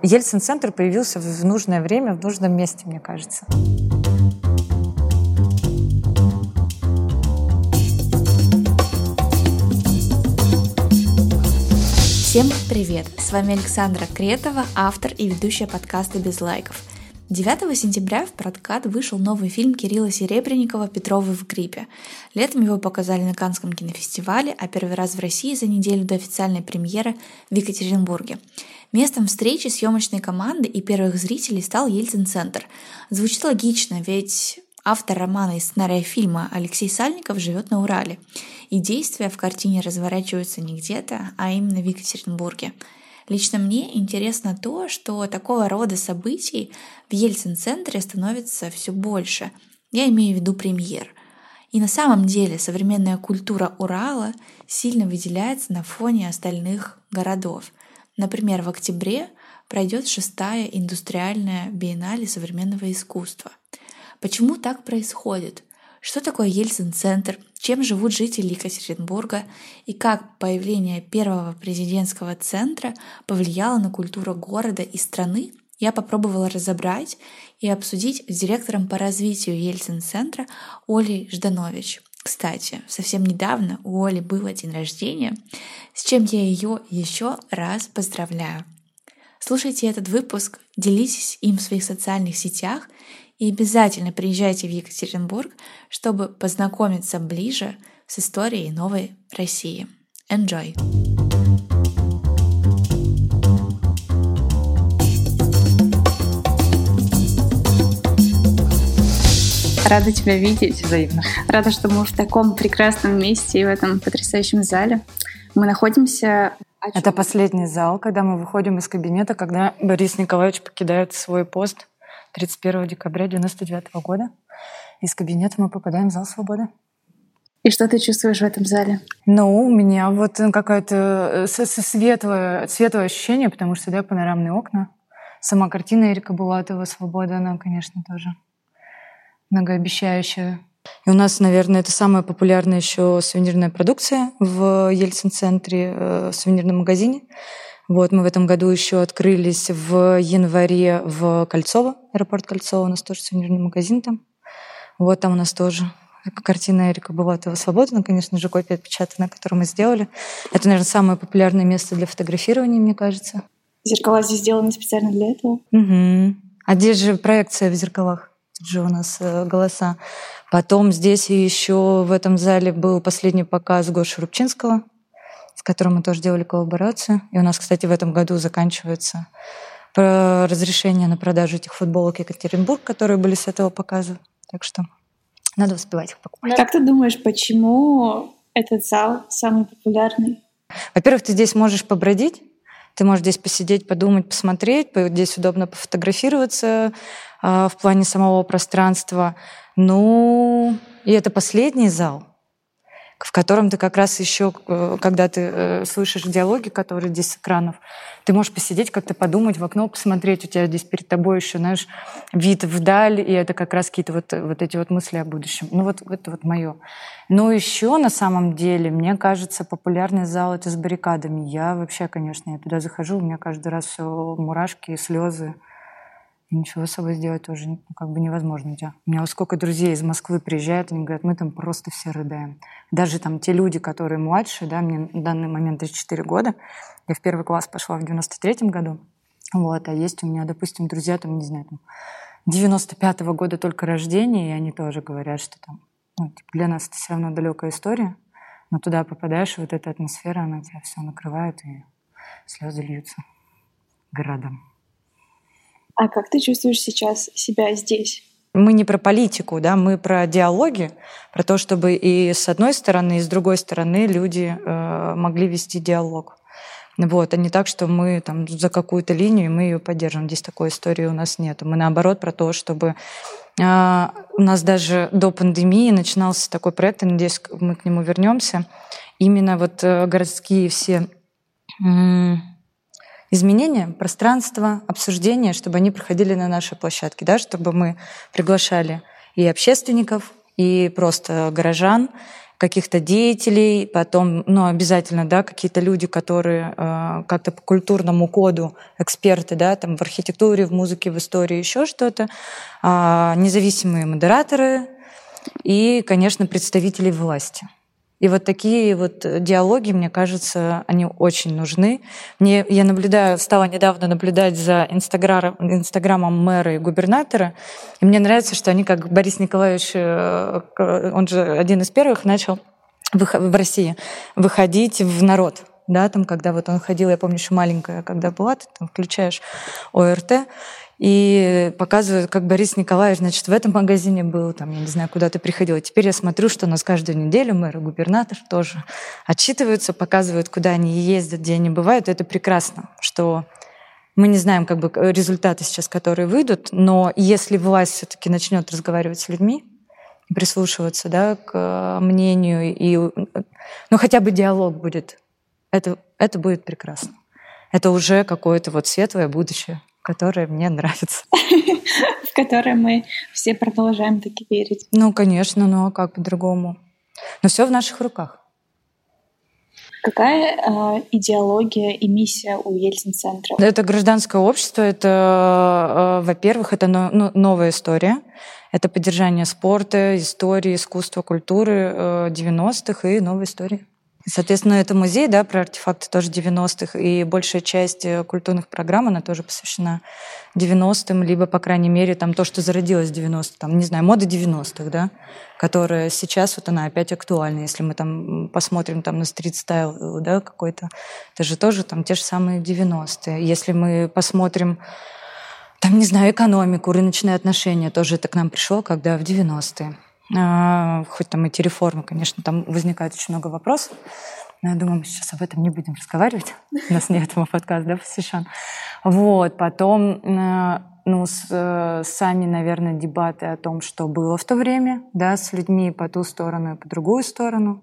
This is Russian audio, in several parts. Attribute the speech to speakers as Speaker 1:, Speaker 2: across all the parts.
Speaker 1: Ельцин-центр появился в нужное время, в нужном месте, мне кажется.
Speaker 2: Всем привет! С вами Александра Кретова, автор и ведущая подкаста «Без лайков». 9 сентября в прокат вышел новый фильм Кирилла Серебренникова «Петровы в гриппе». Летом его показали на Канском кинофестивале, а первый раз в России за неделю до официальной премьеры в Екатеринбурге. Местом встречи съемочной команды и первых зрителей стал Ельцин-центр. Звучит логично, ведь автор романа и сценария фильма Алексей Сальников живет на Урале. И действия в картине разворачиваются не где-то, а именно в Екатеринбурге – Лично мне интересно то, что такого рода событий в Ельцин-центре становится все больше. Я имею в виду премьер. И на самом деле современная культура Урала сильно выделяется на фоне остальных городов. Например, в октябре пройдет шестая индустриальная биеннале современного искусства. Почему так происходит? Что такое Ельцин-центр? Чем живут жители Екатеринбурга? И как появление первого президентского центра повлияло на культуру города и страны? Я попробовала разобрать и обсудить с директором по развитию Ельцин-центра Олей Жданович. Кстати, совсем недавно у Оли было день рождения, с чем я ее еще раз поздравляю. Слушайте этот выпуск, делитесь им в своих социальных сетях и обязательно приезжайте в Екатеринбург, чтобы познакомиться ближе с историей новой России. Enjoy!
Speaker 3: Рада тебя видеть.
Speaker 1: Взаимно.
Speaker 3: Рада, что мы в таком прекрасном месте и в этом потрясающем зале. Мы находимся...
Speaker 1: Это последний зал, когда мы выходим из кабинета, когда Борис Николаевич покидает свой пост 31 декабря 1999 года. Из кабинета мы попадаем в зал свободы.
Speaker 3: И что ты чувствуешь в этом зале?
Speaker 1: Ну, у меня вот какое-то э, светлое, светлое ощущение, потому что да, панорамные окна. Сама картина Эрика Булатова «Свобода», она, конечно, тоже многообещающая. И у нас, наверное, это самая популярная еще сувенирная продукция в Ельцин-центре, э, в сувенирном магазине. Вот, мы в этом году еще открылись в январе в Кольцово, аэропорт Кольцово, у нас тоже сувенирный магазин там. Вот там у нас тоже картина Эрика Булатова «Свобода», ну, конечно же, копия отпечатанная, которую мы сделали. Это, наверное, самое популярное место для фотографирования, мне кажется.
Speaker 3: Зеркала здесь сделаны специально для этого?
Speaker 1: Угу. А здесь же проекция в зеркалах. Тут же у нас э, голоса. Потом здесь еще в этом зале был последний показ Гоши Рубчинского с которым мы тоже делали коллаборацию. И у нас, кстати, в этом году заканчивается разрешение на продажу этих футболок Екатеринбург, которые были с этого показа. Так что надо успевать их покупать.
Speaker 3: Как ты думаешь, почему этот зал самый популярный?
Speaker 1: Во-первых, ты здесь можешь побродить, ты можешь здесь посидеть, подумать, посмотреть, здесь удобно пофотографироваться э, в плане самого пространства. Ну, и это последний зал в котором ты как раз еще, э, когда ты э, слышишь диалоги, которые здесь с экранов, ты можешь посидеть, как-то подумать, в окно посмотреть, у тебя здесь перед тобой еще, знаешь, вид вдаль, и это как раз какие-то вот, вот эти вот мысли о будущем. Ну вот это вот мое. Но еще на самом деле, мне кажется, популярный зал это с баррикадами. Я вообще, конечно, я туда захожу, у меня каждый раз все мурашки, слезы. И ничего с собой сделать тоже как бы невозможно. У меня вот сколько друзей из Москвы приезжают, они говорят, мы там просто все рыдаем. Даже там те люди, которые младше, да, мне в данный момент 34 года, я в первый класс пошла в 93 году, вот, а есть у меня, допустим, друзья, там, не знаю, там, 95-го года только рождения, и они тоже говорят, что там, ну, типа, для нас это все равно далекая история, но туда попадаешь, вот эта атмосфера, она тебя все накрывает, и слезы льются градом.
Speaker 3: А как ты чувствуешь сейчас себя здесь?
Speaker 1: Мы не про политику, да, мы про диалоги, про то, чтобы и с одной стороны, и с другой стороны люди э, могли вести диалог. Вот, а не так, что мы там за какую-то линию, мы ее поддержим. Здесь такой истории у нас нет. Мы наоборот про то, чтобы э, у нас даже до пандемии начинался такой проект, и надеюсь, мы к нему вернемся. Именно вот э, городские все изменения, пространства, обсуждения, чтобы они проходили на нашей площадке, да, чтобы мы приглашали и общественников, и просто горожан, каких-то деятелей, потом, ну, обязательно, да, какие-то люди, которые э, как-то по культурному коду, эксперты, да, там в архитектуре, в музыке, в истории, еще что-то, э, независимые модераторы и, конечно, представители власти. И вот такие вот диалоги, мне кажется, они очень нужны. Мне, я наблюдаю, стала недавно наблюдать за инстаграм, инстаграмом мэра и губернатора, и мне нравится, что они, как Борис Николаевич, э, он же один из первых начал в России выходить в народ да, там, когда вот он ходил, я помню, еще маленькая, когда была, ты там включаешь ОРТ, и показывают, как Борис Николаевич, значит, в этом магазине был, там, я не знаю, куда ты приходил. Теперь я смотрю, что у нас каждую неделю мэр и губернатор тоже отчитываются, показывают, куда они ездят, где они бывают. И это прекрасно, что мы не знаем как бы результаты сейчас, которые выйдут, но если власть все-таки начнет разговаривать с людьми, прислушиваться да, к мнению, и, ну хотя бы диалог будет, это, это будет прекрасно. Это уже какое-то вот светлое будущее которое мне нравится.
Speaker 3: В которое мы все продолжаем таки верить.
Speaker 1: Ну, конечно, ну а как по-другому? Но все в наших руках.
Speaker 3: Какая э, идеология и миссия у Ельцин-центра?
Speaker 1: Это гражданское общество. Это, э, во-первых, это но, ну, новая история. Это поддержание спорта, истории, искусства, культуры э, 90-х и новой истории. Соответственно, это музей, да, про артефакты тоже 90-х, и большая часть э, культурных программ, она тоже посвящена 90-м, либо, по крайней мере, там то, что зародилось в 90-х, там, не знаю, мода 90-х, да, которая сейчас вот она опять актуальна. Если мы там посмотрим там на стрит-стайл, да, какой-то, это же тоже там те же самые 90-е. Если мы посмотрим там, не знаю, экономику, рыночные отношения, тоже это к нам пришло, когда в 90-е. А, хоть там эти реформы, конечно, там возникает очень много вопросов. Но я думаю, мы сейчас об этом не будем разговаривать. У нас не этому подкаст, да, посвящен. Вот, потом, э, ну, с, э, сами, наверное, дебаты о том, что было в то время, да, с людьми по ту сторону и по другую сторону.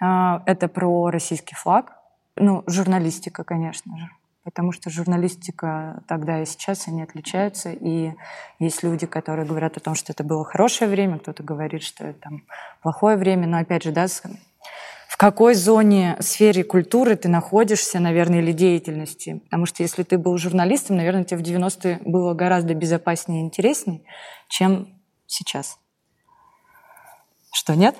Speaker 1: А, это про российский флаг. Ну, журналистика, конечно же потому что журналистика тогда и сейчас, они отличаются, и есть люди, которые говорят о том, что это было хорошее время, кто-то говорит, что это там, плохое время, но опять же, да, в какой зоне, сфере культуры ты находишься, наверное, или деятельности. Потому что если ты был журналистом, наверное, тебе в 90-е было гораздо безопаснее и интереснее, чем сейчас. Что, нет?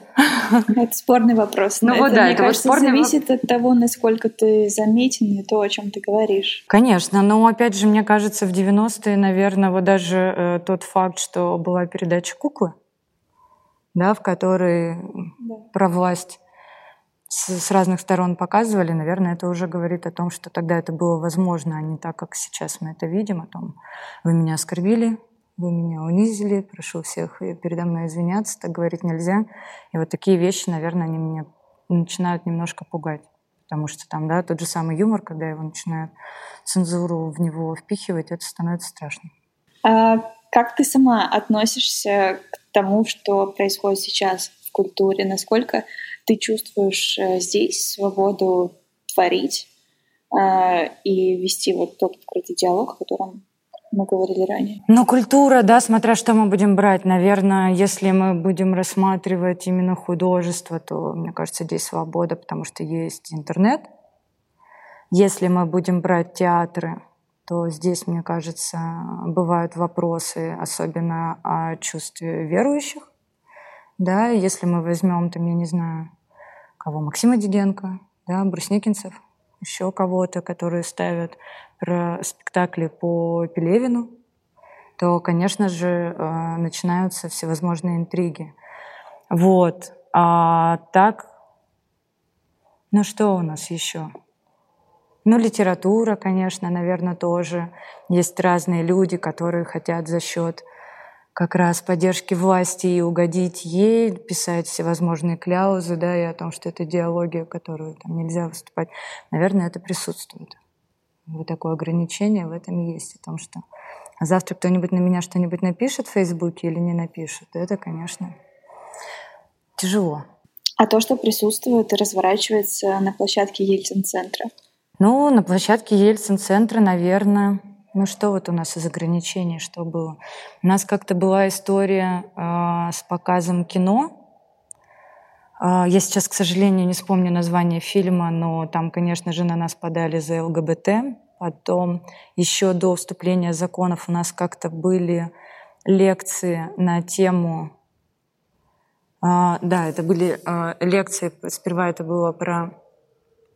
Speaker 3: Это спорный вопрос.
Speaker 1: Ну вот да,
Speaker 3: мне это кажется, вот спорный зависит от того, насколько ты заметен и то, о чем ты говоришь.
Speaker 1: Конечно, но опять же, мне кажется, в 90-е, наверное, вот даже э, тот факт, что была передача «Куклы», да, в которой да. про власть с, с разных сторон показывали, наверное, это уже говорит о том, что тогда это было возможно, а не так, как сейчас мы это видим, о том, вы меня оскорбили, вы меня унизили, прошу всех передо мной извиняться, так говорить нельзя. И вот такие вещи, наверное, они меня начинают немножко пугать. Потому что там, да, тот же самый юмор, когда его начинают цензуру в него впихивать, это становится страшно.
Speaker 3: А как ты сама относишься к тому, что происходит сейчас в культуре? Насколько ты чувствуешь э, здесь свободу творить э, и вести вот тот открытый диалог, о котором мы говорили ранее.
Speaker 1: Но культура, да, смотря что мы будем брать. Наверное, если мы будем рассматривать именно художество, то, мне кажется, здесь свобода, потому что есть интернет. Если мы будем брать театры, то здесь, мне кажется, бывают вопросы, особенно о чувстве верующих. Да, если мы возьмем, там, я не знаю, кого, Максима Диденко, да, Брусникинцев, еще кого-то, которые ставят про спектакли по Пелевину, то, конечно же, э, начинаются всевозможные интриги. Вот. А так, ну что у нас еще? Ну, литература, конечно, наверное, тоже. Есть разные люди, которые хотят за счет как раз поддержки власти и угодить ей, писать всевозможные кляузы, да, и о том, что это идеология, которую там нельзя выступать. Наверное, это присутствует вот такое ограничение в этом есть, о том, что завтра кто-нибудь на меня что-нибудь напишет в Фейсбуке или не напишет, это, конечно, тяжело.
Speaker 3: А то, что присутствует и разворачивается на площадке Ельцин-центра?
Speaker 1: Ну, на площадке Ельцин-центра, наверное, ну что вот у нас из ограничений, что было? У нас как-то была история э, с показом кино, я сейчас, к сожалению, не вспомню название фильма, но там, конечно же, на нас подали за ЛГБТ. Потом еще до вступления законов у нас как-то были лекции на тему... А, да, это были а, лекции, сперва это было про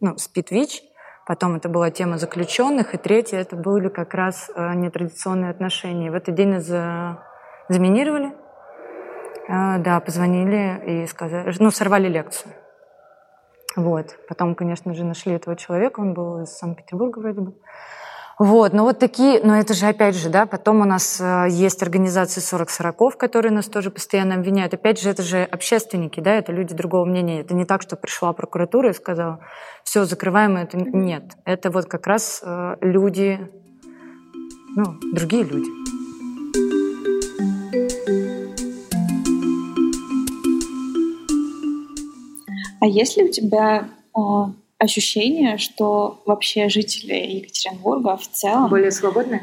Speaker 1: ну, спидвич, потом это была тема заключенных, и третье это были как раз нетрадиционные отношения. В этот день нас заминировали, а, да, позвонили и сказали, ну, сорвали лекцию. Вот. Потом, конечно же, нашли этого человека, он был из Санкт-Петербурга вроде бы. Вот, ну вот такие, но это же опять же, да, потом у нас э, есть организации 40 сороков, которые нас тоже постоянно обвиняют. Опять же, это же общественники, да, это люди другого мнения. Это не так, что пришла прокуратура и сказала, все, закрываем это. Нет, это вот как раз э, люди, ну, другие люди.
Speaker 3: А есть ли у тебя э, ощущение, что вообще жители Екатеринбурга в целом
Speaker 1: более свободны?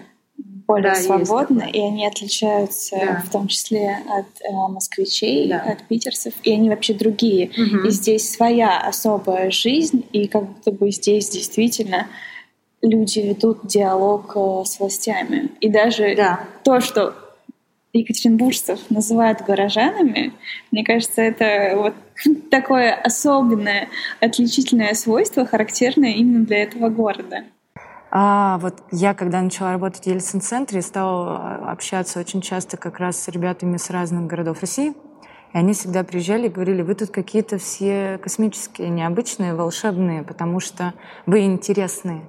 Speaker 3: Более да, свободны, и они отличаются да. в том числе от э, москвичей, да. от питерцев, и они вообще другие. Угу. И здесь своя особая жизнь, и как будто бы здесь действительно люди ведут диалог э, с властями. И даже да. то, что екатеринбуржцев называют горожанами, мне кажется, это вот такое особенное, отличительное свойство, характерное именно для этого города.
Speaker 1: А вот я, когда начала работать в Ельцин-центре, стала а, общаться очень часто как раз с ребятами с разных городов России. И они всегда приезжали и говорили, вы тут какие-то все космические, необычные, волшебные, потому что вы интересные.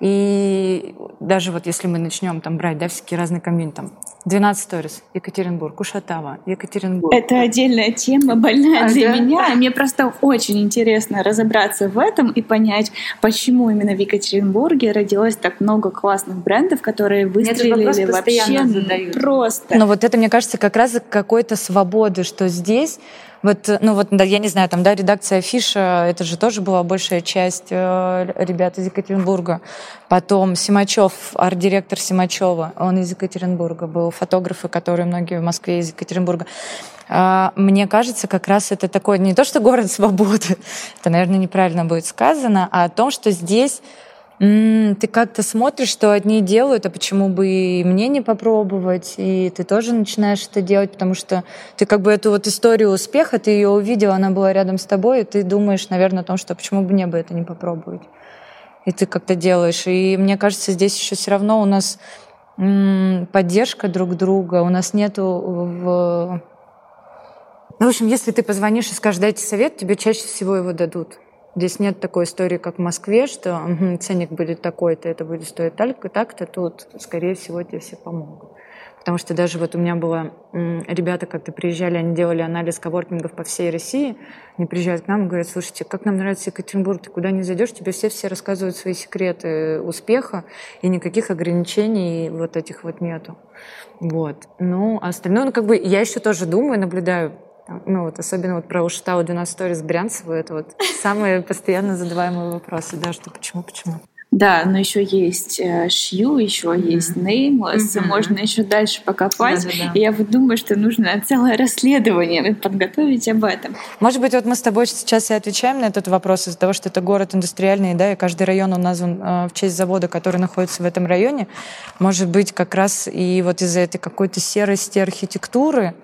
Speaker 1: И даже вот если мы начнем там брать, да, всякие разные комьюнити, там, 12 сторис, Екатеринбург, Кушатава, Екатеринбург.
Speaker 3: Это отдельная тема, больная а для да? меня. Мне просто очень интересно разобраться в этом и понять, почему именно в Екатеринбурге родилось так много классных брендов, которые выстрелили вообще задают. просто.
Speaker 1: Но вот это, мне кажется, как раз какой-то свободы, что здесь вот, ну вот, да, я не знаю, там, да, редакция Фиша, это же тоже была большая часть э, ребят из Екатеринбурга. Потом Симачев, арт-директор Симачева, он из Екатеринбурга был, фотографы, которые многие в Москве из Екатеринбурга. А, мне кажется, как раз это такой, не то что город свободы, это, наверное, неправильно будет сказано, а о том, что здесь ты как-то смотришь, что одни делают, а почему бы и мне не попробовать? И ты тоже начинаешь это делать, потому что ты как бы эту вот историю успеха, ты ее увидел, она была рядом с тобой, и ты думаешь, наверное, о том, что почему бы мне бы это не попробовать? И ты как-то делаешь. И мне кажется, здесь еще все равно у нас поддержка друг друга, у нас нету в... Ну, в общем, если ты позвонишь и скажешь, дайте совет, тебе чаще всего его дадут. Здесь нет такой истории, как в Москве, что ценник будет такой-то, это будет стоить так-то, так-то. Тут, скорее всего, тебе все помогут. Потому что даже вот у меня было... Ребята как-то приезжали, они делали анализ коворкингов по всей России. Они приезжают к нам и говорят, слушайте, как нам нравится Екатеринбург, ты куда не зайдешь, тебе все-все рассказывают свои секреты успеха, и никаких ограничений вот этих вот нету. Вот. Ну, а остальное, ну, как бы, я еще тоже думаю, наблюдаю, ну вот особенно вот про Уштау 12 Stories Брянцеву, это вот самые постоянно задаваемые вопросы, да, что почему, почему.
Speaker 3: Да, но еще есть э, Шью, еще mm-hmm. есть Nameless, mm-hmm. можно еще дальше покопать. Да, да, да. И я вот думаю, что нужно целое расследование подготовить об этом.
Speaker 1: Может быть, вот мы с тобой сейчас и отвечаем на этот вопрос из-за того, что это город индустриальный, да, и каждый район он назван э, в честь завода, который находится в этом районе. Может быть, как раз и вот из-за этой какой-то серости архитектуры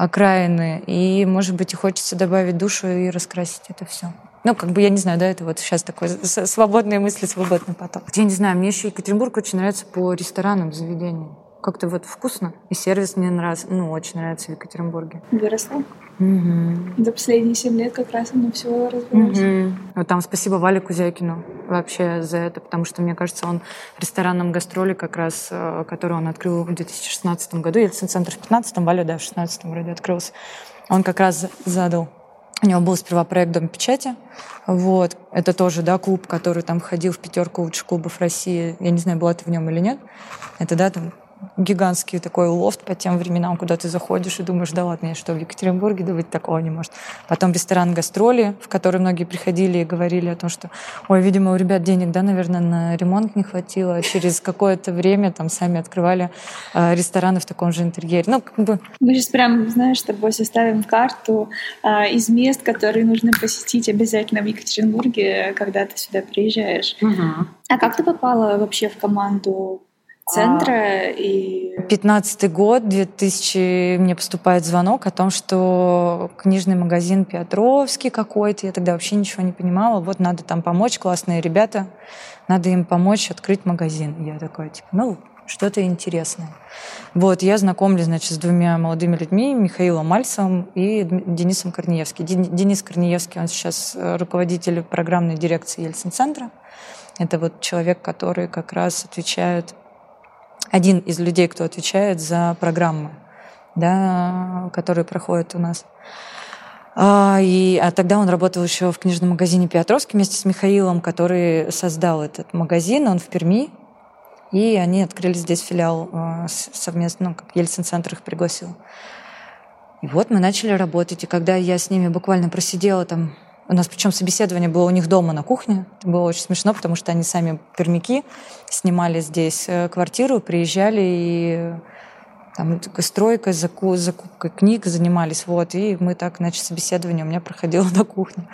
Speaker 1: окраины, и, может быть, и хочется добавить душу и раскрасить это все. Ну, как бы, я не знаю, да, это вот сейчас такой свободные мысли, свободный поток. Я не знаю, мне еще Екатеринбург очень нравится по ресторанам, заведениям. Как-то вот вкусно. И сервис мне нравится, ну, очень нравится в Екатеринбурге.
Speaker 3: Выросла? Угу. За последние семь лет как раз оно все развилось. Угу.
Speaker 1: Вот там спасибо Вале Кузякину вообще за это, потому что, мне кажется, он в ресторанном гастроли как раз, э, который он открыл в 2016 году, Ельцин-центр в 2015, Валя, да, в 2016 вроде открылся, он как раз задал у него был сперва проект «Дом печати». Вот. Это тоже, да, клуб, который там входил в пятерку лучших клубов России. Я не знаю, была ты в нем или нет. Это, да, там гигантский такой лофт по тем временам, куда ты заходишь и думаешь, да ладно, я что, в Екатеринбурге, да быть такого не может. Потом ресторан «Гастроли», в который многие приходили и говорили о том, что, ой, видимо, у ребят денег, да, наверное, на ремонт не хватило. А через какое-то время там сами открывали э, рестораны в таком же интерьере. Ну, как бы...
Speaker 3: Мы сейчас прям, знаешь, с тобой составим карту э, из мест, которые нужно посетить обязательно в Екатеринбурге, когда ты сюда приезжаешь. Угу. А как ты попала вообще в команду центра а, и...
Speaker 1: Пятнадцатый год, 2000, мне поступает звонок о том, что книжный магазин Петровский какой-то, я тогда вообще ничего не понимала, вот надо там помочь, классные ребята, надо им помочь открыть магазин. Я такой, типа, ну, что-то интересное. Вот, я знакомлюсь, значит, с двумя молодыми людьми, Михаилом Мальцевым и Денисом Корнеевским. Денис Корнеевский, он сейчас руководитель программной дирекции Ельцин-центра. Это вот человек, который как раз отвечает один из людей, кто отвечает за программы, да, которые проходят у нас. А, и, а тогда он работал еще в книжном магазине Петровский вместе с Михаилом, который создал этот магазин, он в Перми. И они открыли здесь филиал а, совместно, ну, как Ельцин-центр их пригласил. И вот мы начали работать. И когда я с ними буквально просидела там у нас причем собеседование было у них дома на кухне. Это было очень смешно, потому что они сами пермяки снимали здесь э, квартиру, приезжали и там стройкой, заку, закупкой книг занимались. Вот, и мы так, значит, собеседование у меня проходило на кухне.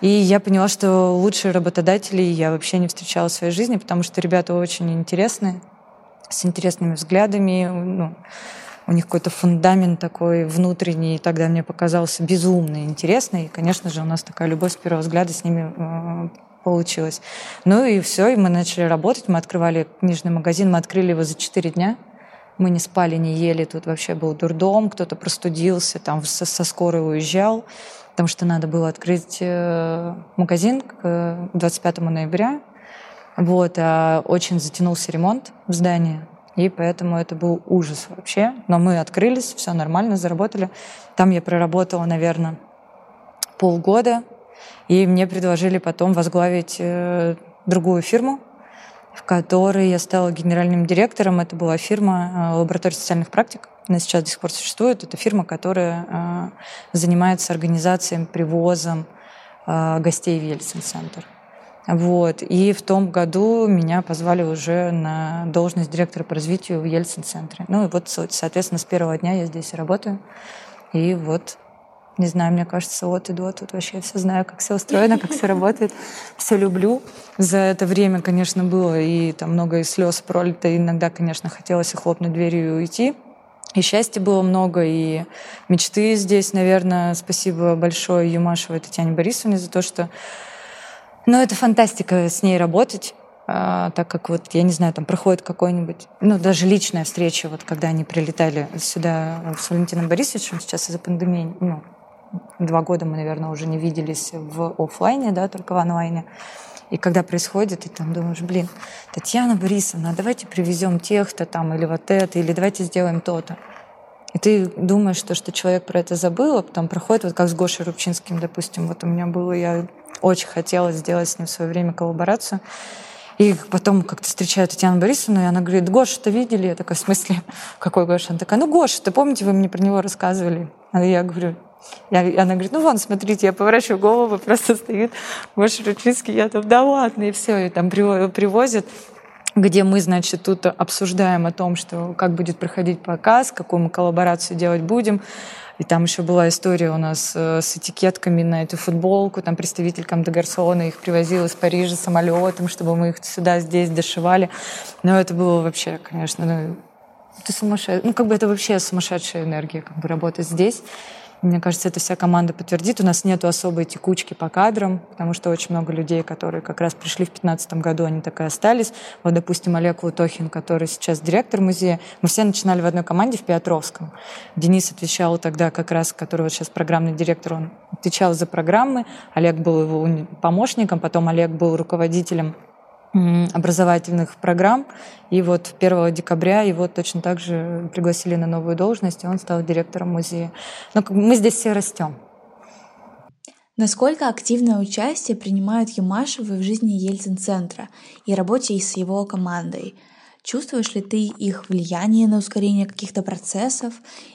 Speaker 1: И я поняла, что лучшие работодатели я вообще не встречала в своей жизни, потому что ребята очень интересные, с интересными взглядами, ну, у них какой-то фундамент такой внутренний, и тогда мне показался безумно интересный. И, конечно же, у нас такая любовь с первого взгляда с ними э, получилась. Ну и все, и мы начали работать. Мы открывали книжный магазин, мы открыли его за четыре дня. Мы не спали, не ели, тут вообще был дурдом, кто-то простудился, там со, со скорой уезжал, потому что надо было открыть э, магазин к 25 ноября. Вот, а очень затянулся ремонт в здании, и поэтому это был ужас вообще. Но мы открылись, все нормально, заработали. Там я проработала, наверное, полгода. И мне предложили потом возглавить э, другую фирму, в которой я стала генеральным директором. Это была фирма э, лаборатории социальных практик. Она сейчас до сих пор существует. Это фирма, которая э, занимается организацией, привозом э, гостей в Ельцин-центр. Вот. И в том году меня позвали уже на должность директора по развитию в Ельцин-центре. Ну и вот, соответственно, с первого дня я здесь работаю. И вот, не знаю, мне кажется, вот иду, тут вообще все знаю, как все устроено, как все работает. Все люблю. За это время, конечно, было и там много и слез пролито. Иногда, конечно, хотелось и хлопнуть дверью и уйти. И счастья было много, и мечты здесь, наверное. Спасибо большое Юмашевой Татьяне Борисовне за то, что но это фантастика с ней работать, а, так как вот, я не знаю, там проходит какой-нибудь, ну, даже личная встреча, вот когда они прилетали сюда с Валентином Борисовичем, сейчас из-за пандемии, ну, два года мы, наверное, уже не виделись в офлайне, да, только в онлайне. И когда происходит, ты там думаешь, блин, Татьяна Борисовна, давайте привезем тех-то там, или вот это, или давайте сделаем то-то. И ты думаешь, что, что человек про это забыл, а потом проходит, вот как с Гошей Рубчинским, допустим, вот у меня было, я очень хотела сделать с ним в свое время коллаборацию. И потом как-то встречаю Татьяну Борисовну, и она говорит, Гоша-то видели? Я такая, в смысле, какой Гоша? Она такая, ну Гоша, ты помните, вы мне про него рассказывали? А я говорю, я, она говорит, ну вон, смотрите, я поворачиваю голову, просто стоит Гоша Ручинский, я там, да ладно, и все, и там привозят где мы, значит, тут обсуждаем о том, что как будет проходить показ, какую мы коллаборацию делать будем. И там еще была история у нас э, с этикетками на эту футболку. Там представитель Камдегарсона их привозил из Парижа самолетом, чтобы мы их сюда, здесь дошивали. Но это было вообще, конечно, ну, это сумасшедшая, ну, как бы это вообще сумасшедшая энергия, как бы работать здесь. Мне кажется, это вся команда подтвердит. У нас нет особой текучки по кадрам, потому что очень много людей, которые как раз пришли в 2015 году, они так и остались. Вот, допустим, Олег Лутохин, который сейчас директор музея. Мы все начинали в одной команде в Петровском. Денис отвечал тогда как раз, который вот сейчас программный директор, он отвечал за программы. Олег был его помощником, потом Олег был руководителем образовательных программ. И вот 1 декабря его точно так же пригласили на новую должность, и он стал директором музея. Но мы здесь все растем.
Speaker 2: Насколько активное участие принимают Юмашевы в жизни Ельцин-центра и работе с его командой? Чувствуешь ли ты их влияние на ускорение каких-то процессов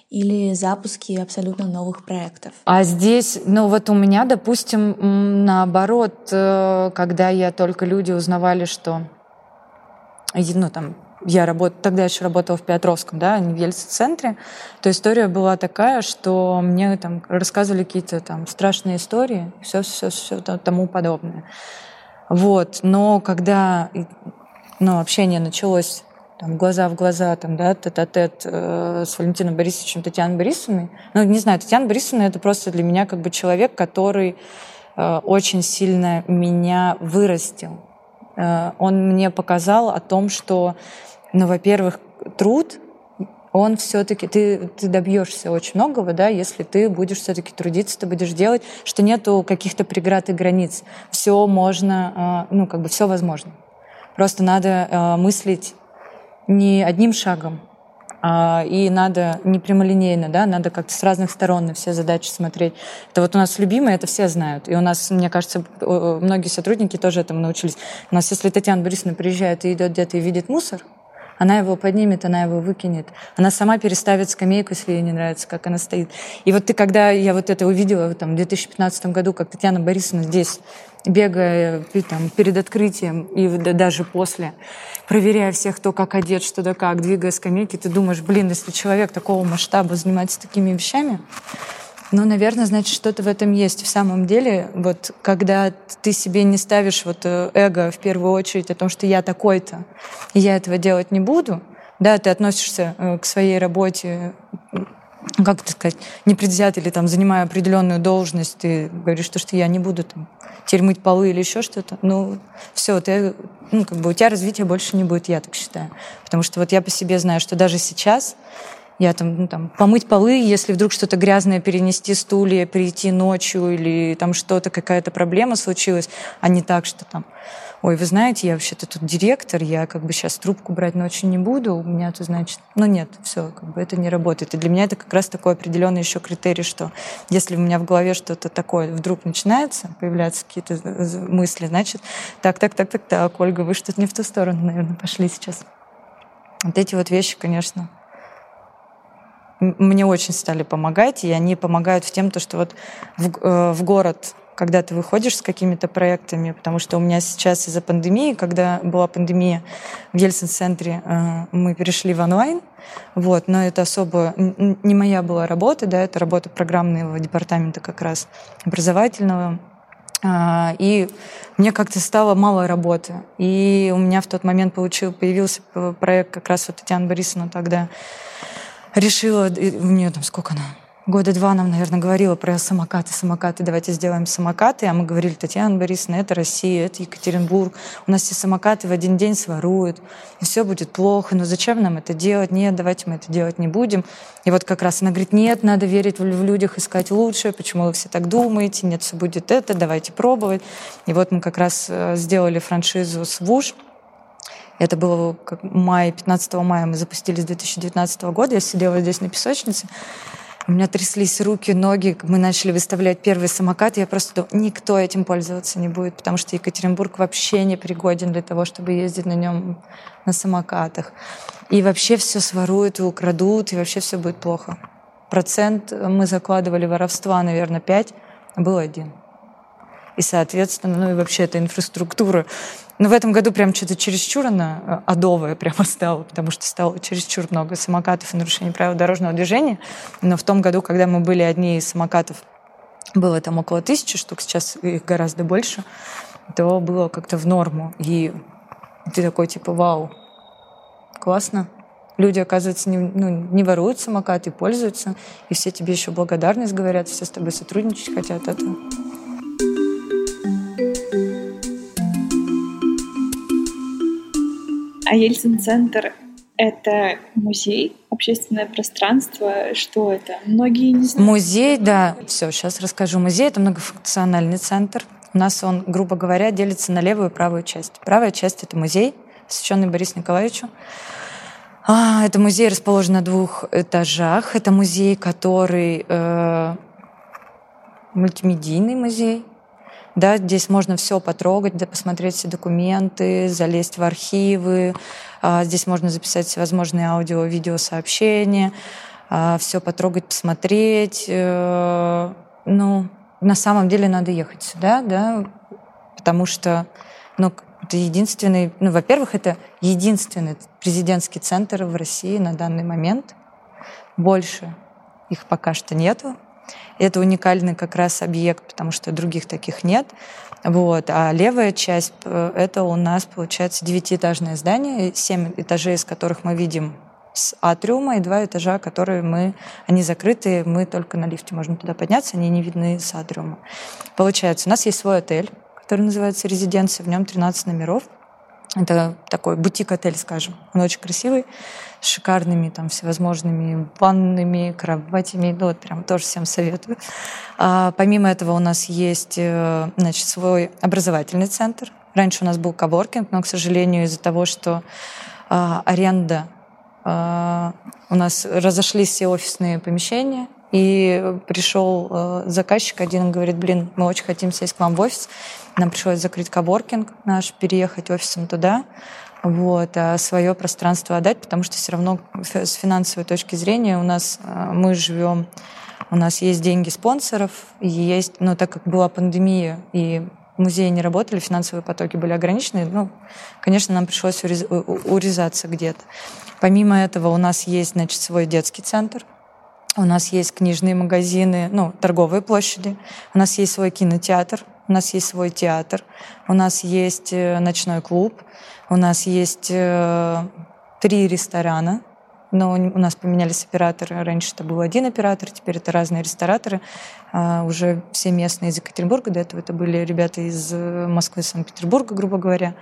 Speaker 2: или запуски абсолютно новых проектов?
Speaker 1: А здесь, ну вот у меня, допустим, наоборот, э, когда я только люди узнавали, что ну, там, я работ... тогда еще работала в Петровском, да, а не в Ельцин-центре, то история была такая, что мне там рассказывали какие-то там страшные истории, все, все, все тому подобное. Вот, но когда ну, общение началось там, глаза в глаза, там, да, тет-а-тет э, с Валентином Борисовичем, Татьяной Борисовной. Ну, не знаю, Татьяна Борисовна — это просто для меня как бы человек, который э, очень сильно меня вырастил. Э, он мне показал о том, что ну, во-первых, труд, он все-таки, ты, ты добьешься очень многого, да, если ты будешь все-таки трудиться, ты будешь делать, что нету каких-то преград и границ. Все можно, а, ну, как бы все возможно. Просто надо а, мыслить не одним шагом, а, и надо не прямолинейно, да, надо как-то с разных сторон на все задачи смотреть. Это вот у нас любимое, это все знают. И у нас, мне кажется, многие сотрудники тоже этому научились. У нас, если Татьяна Борисовна приезжает и идет где-то и видит мусор, она его поднимет, она его выкинет. Она сама переставит скамейку, если ей не нравится, как она стоит. И вот ты, когда я вот это увидела там, в 2015 году, как Татьяна Борисовна здесь, бегая там, перед открытием и даже после, проверяя всех, кто как одет, что да как, двигая скамейки, ты думаешь, блин, если человек такого масштаба занимается такими вещами, ну, наверное, значит, что-то в этом есть. В самом деле, вот когда ты себе не ставишь вот э, эго в первую очередь о том, что я такой-то, и я этого делать не буду, да, ты относишься э, к своей работе как это сказать, непредвзято или там, занимая определенную должность, ты говоришь, что, что я не буду там, теперь мыть полы или еще что-то, ну, все, ты, ну, как бы у тебя развития больше не будет, я так считаю. Потому что вот я по себе знаю, что даже сейчас я там, ну, там помыть полы, если вдруг что-то грязное перенести стулья, прийти ночью или там что-то, какая-то проблема случилась, а не так, что там, ой, вы знаете, я вообще-то тут директор, я как бы сейчас трубку брать ночью не буду, у меня тут, значит, ну нет, все, как бы это не работает. И для меня это как раз такой определенный еще критерий, что если у меня в голове что-то такое вдруг начинается, появляются какие-то мысли, значит, так, так, так, так, так, Ольга, вы что-то не в ту сторону, наверное, пошли сейчас. Вот эти вот вещи, конечно, мне очень стали помогать, и они помогают в тем, то, что вот в, э, в город, когда ты выходишь с какими-то проектами, потому что у меня сейчас из-за пандемии, когда была пандемия в Ельцин-центре, э, мы перешли в онлайн, вот, но это особо не моя была работа, да, это работа программного департамента как раз образовательного, а, и мне как-то стало мало работы. И у меня в тот момент получил, появился проект как раз вот Татьяна Борисовна тогда решила, у нее там сколько она, года два нам, наверное, говорила про самокаты, самокаты, давайте сделаем самокаты, а мы говорили, Татьяна Борисовна, это Россия, это Екатеринбург, у нас все самокаты в один день своруют, и все будет плохо, но зачем нам это делать? Нет, давайте мы это делать не будем. И вот как раз она говорит, нет, надо верить в людях, искать лучшее, почему вы все так думаете, нет, все будет это, давайте пробовать. И вот мы как раз э, сделали франшизу с ВУШ, это было как май, 15 мая мы запустили с 2019 года. Я сидела здесь на песочнице. У меня тряслись руки, ноги. Мы начали выставлять первый самокат. Я просто думала, никто этим пользоваться не будет, потому что Екатеринбург вообще не пригоден для того, чтобы ездить на нем на самокатах. И вообще все своруют и украдут, и вообще все будет плохо. Процент мы закладывали воровства, наверное, 5, а был один. И, соответственно, ну и вообще эта инфраструктура но в этом году прям что-то чересчур она э, адовая прямо стала, потому что стало чересчур много самокатов и нарушений правил дорожного движения. Но в том году, когда мы были одни из самокатов, было там около тысячи штук, сейчас их гораздо больше, то было как-то в норму. И ты такой типа, вау, классно. Люди, оказывается, не, ну, не воруют самокаты, пользуются, и все тебе еще благодарность говорят, все с тобой сотрудничать хотят этого.
Speaker 3: А Ельцин-центр — это музей, общественное пространство. Что это? Многие не знают.
Speaker 1: Музей, да. Все, сейчас расскажу. Музей — это многофункциональный центр. У нас он, грубо говоря, делится на левую и правую часть. Правая часть — это музей, посвященный Борису Николаевичу. А, это музей расположен на двух этажах. Это музей, который э, мультимедийный музей. Да, здесь можно все потрогать, да, посмотреть все документы, залезть в архивы. А, здесь можно записать всевозможные аудио, видео сообщения, а, все потрогать, посмотреть. Э, ну, на самом деле надо ехать сюда, да, потому что, ну, это единственный, ну, во-первых, это единственный президентский центр в России на данный момент. Больше их пока что нету. Это уникальный как раз объект, потому что других таких нет. Вот. А левая часть э, — это у нас, получается, девятиэтажное здание, семь этажей, из которых мы видим с атриума, и два этажа, которые мы, они закрыты, мы только на лифте можем туда подняться, они не видны с атриума. Получается, у нас есть свой отель, который называется «Резиденция», в нем 13 номеров. Это такой бутик-отель, скажем. Он очень красивый, с шикарными там всевозможными ваннами, кроватями. Ну, вот прям тоже всем советую. А, помимо этого у нас есть э, значит, свой образовательный центр. Раньше у нас был коворкинг, но, к сожалению, из-за того, что а, аренда а, у нас разошлись все офисные помещения, и пришел э, заказчик один и говорит, блин, мы очень хотим сесть к вам в офис. Нам пришлось закрыть коворкинг наш, переехать офисом туда, вот, а свое пространство отдать, потому что все равно с финансовой точки зрения у нас э, мы живем, у нас есть деньги спонсоров, есть, ну, так как была пандемия и музеи не работали, финансовые потоки были ограничены, ну, конечно, нам пришлось урезаться где-то. Помимо этого у нас есть, значит, свой детский центр, у нас есть книжные магазины, ну, торговые площади. У нас есть свой кинотеатр, у нас есть свой театр, у нас есть э, ночной клуб, у нас есть э, три ресторана, но у нас поменялись операторы. Раньше это был один оператор, теперь это разные рестораторы. А, уже все местные из Екатеринбурга, до этого это были ребята из э, Москвы, Санкт-Петербурга, грубо говоря.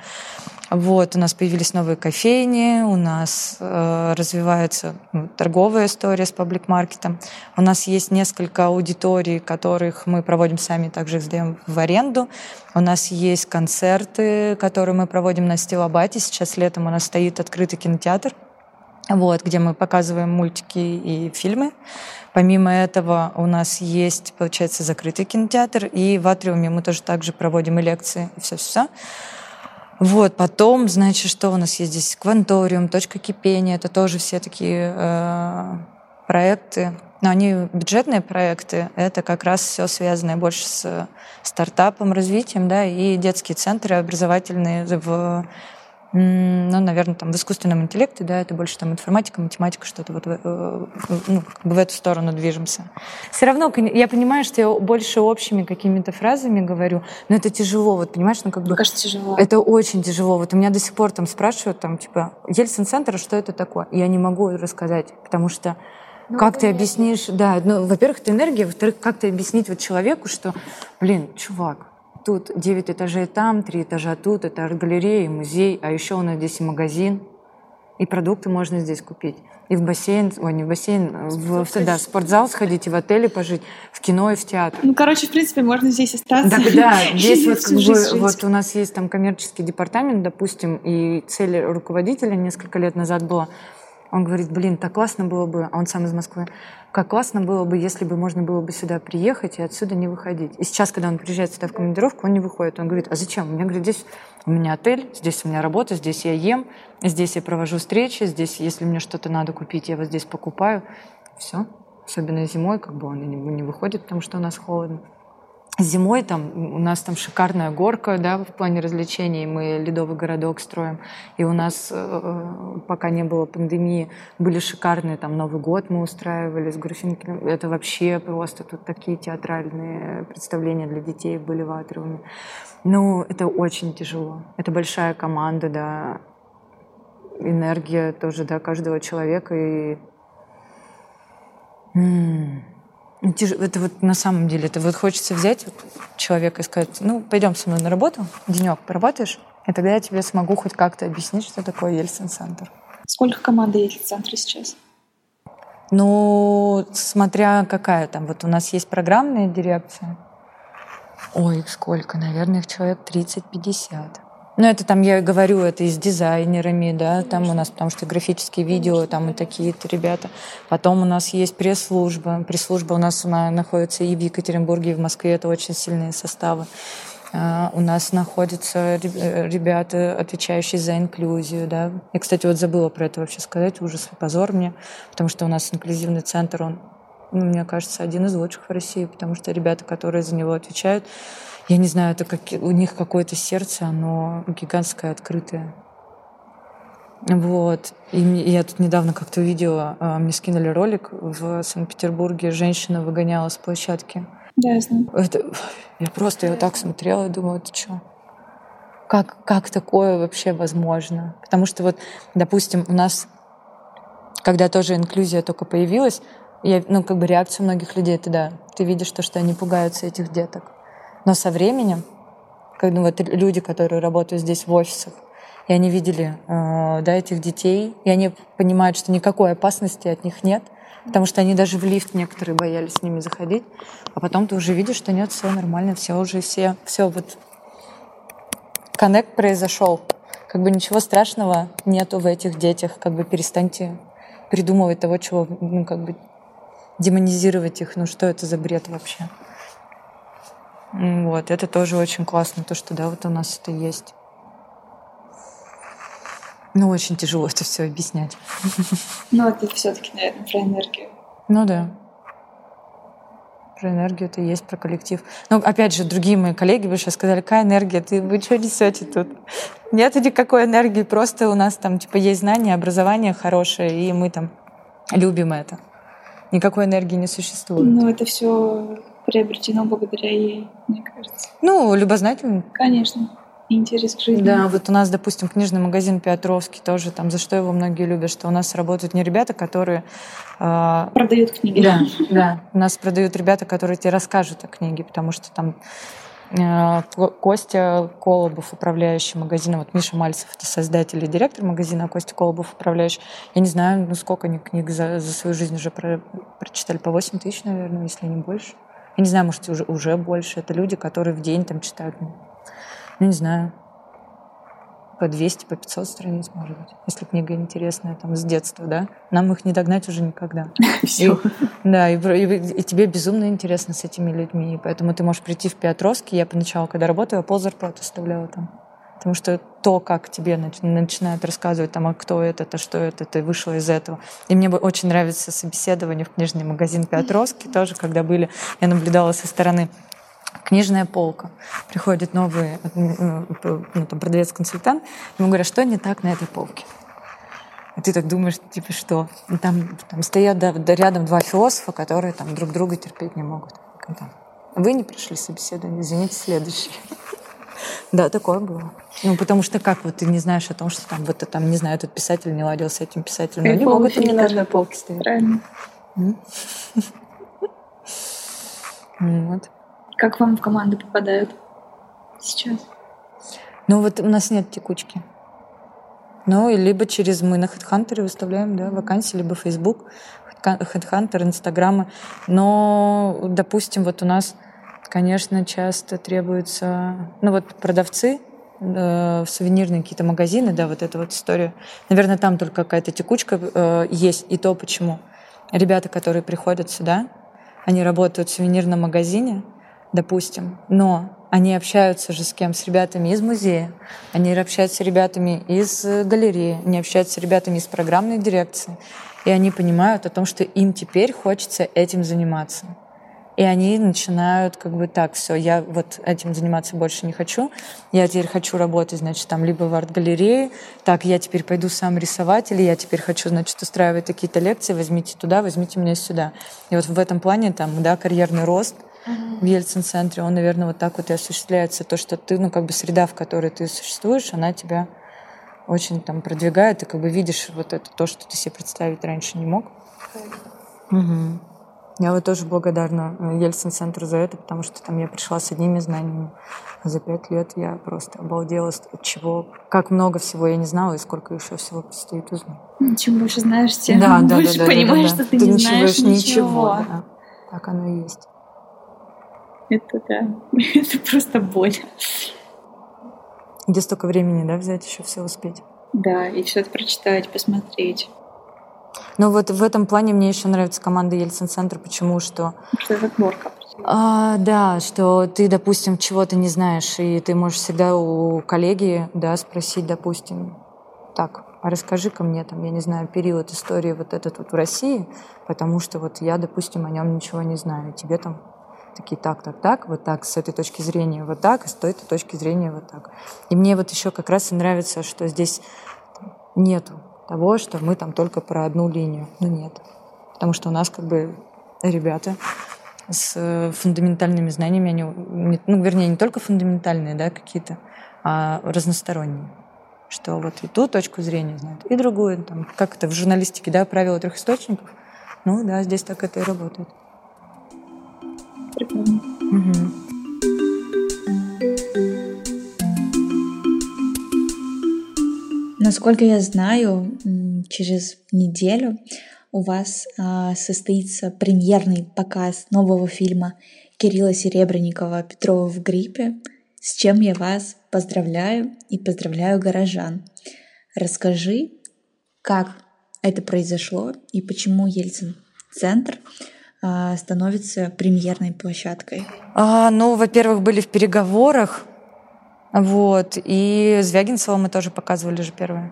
Speaker 1: Вот, у нас появились новые кофейни, у нас э, развивается ну, торговая история с паблик-маркетом. У нас есть несколько аудиторий, которых мы проводим сами, также их сдаем в аренду. У нас есть концерты, которые мы проводим на Стилабате. Сейчас летом у нас стоит открытый кинотеатр, вот, где мы показываем мультики и фильмы. Помимо этого у нас есть, получается, закрытый кинотеатр, и в Атриуме мы тоже также проводим и лекции, и все-все. Вот, потом, значит, что у нас есть здесь? Кванториум, точка кипения, это тоже все такие э, проекты. Но они бюджетные проекты, это как раз все связанное больше с стартапом, развитием, да, и детские центры образовательные в ну, наверное, там в искусственном интеллекте, да, это больше там информатика, математика, что-то вот э, ну, как бы в эту сторону движемся. Все равно я понимаю, что я больше общими какими-то фразами говорю, но это тяжело, вот понимаешь, ну как бы...
Speaker 3: Мне кажется, тяжело.
Speaker 1: Это очень тяжело. Вот у меня до сих пор там спрашивают, там, типа, Ельцин-центр, что это такое? Я не могу рассказать, потому что ну, как ты объяснишь, да, ну, во-первых, это энергия, во-вторых, как ты объяснить вот человеку, что, блин, чувак, Тут 9 этажей там, 3 этажа тут, это арт-галерея, музей, а еще у нас здесь и магазин, и продукты можно здесь купить. И в бассейн, ой, не в бассейн, в, в да, в спортзал сходить, и в отеле пожить, в кино и в театр.
Speaker 3: Ну, короче, в принципе, можно здесь остаться.
Speaker 1: Да, да, здесь вот, как бы, вот у нас есть там коммерческий департамент, допустим, и цель руководителя несколько лет назад была, он говорит, блин, так классно было бы, а он сам из Москвы, как классно было бы, если бы можно было бы сюда приехать и отсюда не выходить. И сейчас, когда он приезжает сюда в командировку, он не выходит. Он говорит, а зачем? У меня, говорит, здесь у меня отель, здесь у меня работа, здесь я ем, здесь я провожу встречи, здесь, если мне что-то надо купить, я вот здесь покупаю. Все. Особенно зимой, как бы он не выходит, потому что у нас холодно. Зимой там у нас там шикарная горка, да, в плане развлечений. Мы ледовый городок строим. И у нас, э, пока не было пандемии, были шикарные там Новый год мы устраивали с Груфинкиным. Это вообще просто тут такие театральные представления для детей были в атриуме. Ну, это очень тяжело. Это большая команда, да, энергия тоже, да, каждого человека. И... М-м. Ну, это вот на самом деле, это вот хочется взять человека и сказать, ну, пойдем со мной на работу, денек поработаешь, и тогда я тебе смогу хоть как-то объяснить, что такое Ельцин-центр.
Speaker 3: Сколько команды Ельцин-центра сейчас?
Speaker 1: Ну, смотря какая там. Вот у нас есть программная дирекция. Ой, их сколько? Наверное, их человек 30-50. Ну, это там, я говорю, это и с дизайнерами, да, там у нас, потому что графические видео, там и такие-то ребята. Потом у нас есть пресс-служба. Пресс-служба у нас она находится и в Екатеринбурге, и в Москве. Это очень сильные составы. А, у нас находятся ребята, отвечающие за инклюзию. Да. Я, кстати, вот забыла про это вообще сказать, ужас и позор мне, потому что у нас инклюзивный центр, он, ну, мне кажется, один из лучших в России, потому что ребята, которые за него отвечают, я не знаю, это как, у них какое-то сердце, оно гигантское, открытое. Вот. И я тут недавно как-то увидела, а, мне скинули ролик в Санкт-Петербурге, женщина выгоняла с площадки.
Speaker 3: Да, я знаю.
Speaker 1: Это, я просто я так смотрела и думала, это что? Как, как такое вообще возможно? Потому что вот, допустим, у нас, когда тоже инклюзия только появилась, я, ну, как бы реакция многих людей это да, ты видишь то, что они пугаются этих деток. Но со временем, когда ну, вот люди, которые работают здесь в офисах, и они видели э, да, этих детей, и они понимают, что никакой опасности от них нет, потому что они даже в лифт некоторые боялись с ними заходить, а потом ты уже видишь, что нет, все нормально, все уже все, все вот. Коннект произошел, как бы ничего страшного нету в этих детях, как бы перестаньте придумывать того, чего, ну, как бы демонизировать их, ну что это за бред вообще. Вот, это тоже очень классно, то, что, да, вот у нас это есть. Ну, очень тяжело это все объяснять.
Speaker 3: Ну, это все-таки, наверное, про энергию.
Speaker 1: Ну да. Про энергию это есть, про коллектив. Но опять же, другие мои коллеги бы сейчас сказали, какая энергия, ты вы что несете тут? Нет никакой энергии, просто у нас там типа есть знания, образование хорошее, и мы там любим это. Никакой энергии не существует.
Speaker 3: Ну, это все приобретено благодаря ей, мне кажется.
Speaker 1: Ну, любознательно.
Speaker 3: Конечно интерес к жизни.
Speaker 1: Да, вот у нас, допустим, книжный магазин Петровский тоже, там, за что его многие любят, что у нас работают не ребята, которые...
Speaker 3: Э, продают книги.
Speaker 1: Да, да. У нас продают ребята, которые тебе расскажут о книге, потому что там э, Костя Колобов, управляющий магазином, вот Миша Мальцев, это создатель и директор магазина, а Костя Колобов, управляющий. Я не знаю, ну сколько они книг за, за свою жизнь уже про, прочитали, по 8 тысяч, наверное, если не больше. Я не знаю, может, уже, уже больше. Это люди, которые в день там читают ну, не знаю, по 200, по 500 страниц, может быть, если книга интересная, там, с детства, да, нам их не догнать уже никогда.
Speaker 3: Все.
Speaker 1: да, и, и, и тебе безумно интересно с этими людьми, поэтому ты можешь прийти в Петровский, я поначалу, когда работала, пол зарплаты оставляла там. Потому что то, как тебе начинают рассказывать, там, а кто это, а что это, ты вышла из этого. И мне бы очень нравится собеседование в книжный магазин Петровский тоже, когда были, я наблюдала со стороны книжная полка. Приходит новый ну, там, продавец-консультант, ему говорят, что не так на этой полке. И ты так думаешь, типа, что? И там, там стоят да, рядом два философа, которые там друг друга терпеть не могут. Вы не пришли собеседование, извините, следующий. Да, такое было. Ну, потому что как вот ты не знаешь о том, что там вот там, не знаю, этот писатель не ладил с этим писателем. Они могут и не на одной полке стоять.
Speaker 3: Правильно.
Speaker 1: Вот.
Speaker 3: Как вам в команду попадают сейчас?
Speaker 1: Ну вот у нас нет текучки. Ну, и либо через мы на HeadHunter выставляем, да, вакансии, либо Facebook, HeadHunter, Инстаграмы. Но, допустим, вот у нас, конечно, часто требуется, ну вот продавцы, э, в сувенирные какие-то магазины, да, вот эта вот история. Наверное, там только какая-то текучка э, есть. И то почему. Ребята, которые приходят сюда, они работают в сувенирном магазине, допустим, но они общаются же с кем? С ребятами из музея, они общаются с ребятами из э, галереи, они общаются с ребятами из программной дирекции, и они понимают о том, что им теперь хочется этим заниматься. И они начинают как бы так, все, я вот этим заниматься больше не хочу, я теперь хочу работать, значит, там либо в арт-галерее, так, я теперь пойду сам рисовать, или я теперь хочу, значит, устраивать какие-то лекции, возьмите туда, возьмите меня сюда. И вот в этом плане там, да, карьерный рост — в Ельцин-центре, он, наверное, вот так вот и осуществляется. То, что ты, ну, как бы среда, в которой ты существуешь, она тебя очень там продвигает, и как бы видишь вот это, то, что ты себе представить раньше не мог. Угу. Я вот тоже благодарна э, Ельцин-центру за это, потому что там я пришла с одними знаниями. А за пять лет я просто обалдела от чего, как много всего я не знала и сколько еще всего предстоит узнать.
Speaker 3: Чем больше знаешь, тем да, больше да, да, понимаешь, да, да, да. что ты, ты не знаешь ничего. ничего да.
Speaker 1: Так оно и есть.
Speaker 3: Это да, это просто боль.
Speaker 1: Где столько времени, да, взять еще все успеть?
Speaker 3: Да, и все это прочитать, посмотреть.
Speaker 1: Ну вот в этом плане мне еще нравится команда Ельцин-центр. Почему? Что...
Speaker 3: Что это отборка.
Speaker 1: А, да, что ты, допустим, чего-то не знаешь, и ты можешь всегда у коллеги да, спросить, допустим, так, а расскажи-ка мне, там, я не знаю, период истории вот этот вот в России, потому что вот я, допустим, о нем ничего не знаю, и тебе там такие так, так, так, вот так, с этой точки зрения вот так, и с этой точки зрения вот так. И мне вот еще как раз и нравится, что здесь нету того, что мы там только про одну линию. Ну нет. Потому что у нас как бы ребята с э, фундаментальными знаниями, они, ну, вернее, не только фундаментальные, да, какие-то, а разносторонние. Что вот и ту точку зрения знают, и другую. Там, как это в журналистике, да, правило трех источников. Ну да, здесь так это и работает.
Speaker 3: Прикольно. Угу.
Speaker 2: Насколько я знаю, через неделю у вас а, состоится премьерный показ нового фильма Кирилла Серебренникова «Петрова в гриппе», с чем я вас поздравляю и поздравляю горожан. Расскажи, как это произошло и почему Ельцин-центр а, становится премьерной площадкой?
Speaker 1: А, ну, во-первых, были в переговорах, вот, и Звягинцева мы тоже показывали же первое.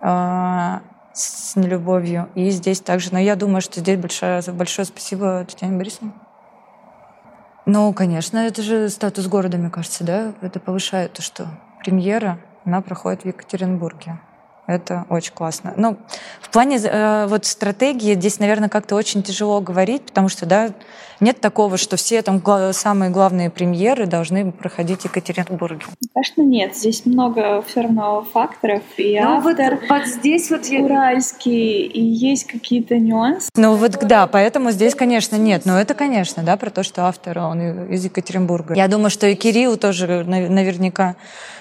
Speaker 1: А, с нелюбовью. И здесь также. Но я думаю, что здесь большое, большое спасибо Татьяне Борисовне. Ну, конечно, это же статус города, мне кажется, да? Это повышает то, что премьера, она проходит в Екатеринбурге. Это очень классно. Ну, в плане э, вот стратегии здесь, наверное, как-то очень тяжело говорить, потому что, да, нет такого, что все там самые главные премьеры должны проходить в Екатеринбурге.
Speaker 3: Конечно, нет. Здесь много все равно факторов. И ну, автор вот, вот здесь вот я... уральский, и есть какие-то нюансы.
Speaker 1: Ну вот, да, поэтому здесь, конечно, нет. Но это, конечно, да, про то, что автор, он из Екатеринбурга. Я думаю, что и Кирилл тоже наверняка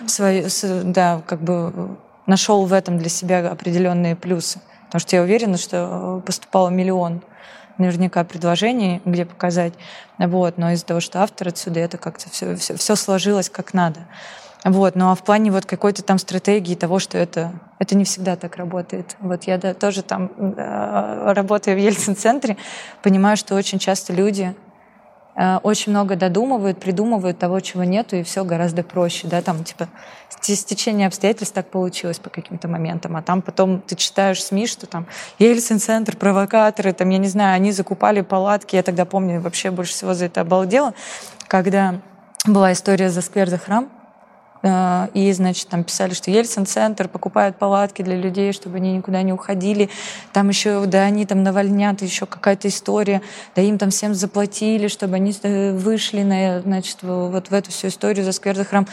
Speaker 1: свой, да, как бы нашел в этом для себя определенные плюсы. Потому что я уверена, что поступало миллион наверняка предложений, где показать. Вот. Но из-за того, что автор отсюда, это как-то все, все, все сложилось как надо. Вот. Ну а в плане вот какой-то там стратегии того, что это, это не всегда так работает. Вот я да, тоже там, э, работая в Ельцин-центре, понимаю, что очень часто люди Э, очень много додумывают, придумывают того, чего нету, и все гораздо проще, да, там, типа, стечение обстоятельств так получилось по каким-то моментам, а там потом ты читаешь СМИ, что там Ельцин-центр, провокаторы, там, я не знаю, они закупали палатки, я тогда помню, вообще больше всего за это обалдела, когда была история за сквер, за храм, Э, и, значит, там писали, что Ельцин-центр покупает палатки для людей, чтобы они никуда не уходили. Там еще, да, они там навальнят, еще какая-то история. Да им там всем заплатили, чтобы они э, вышли на, значит, вот в эту всю историю за сквер, за храм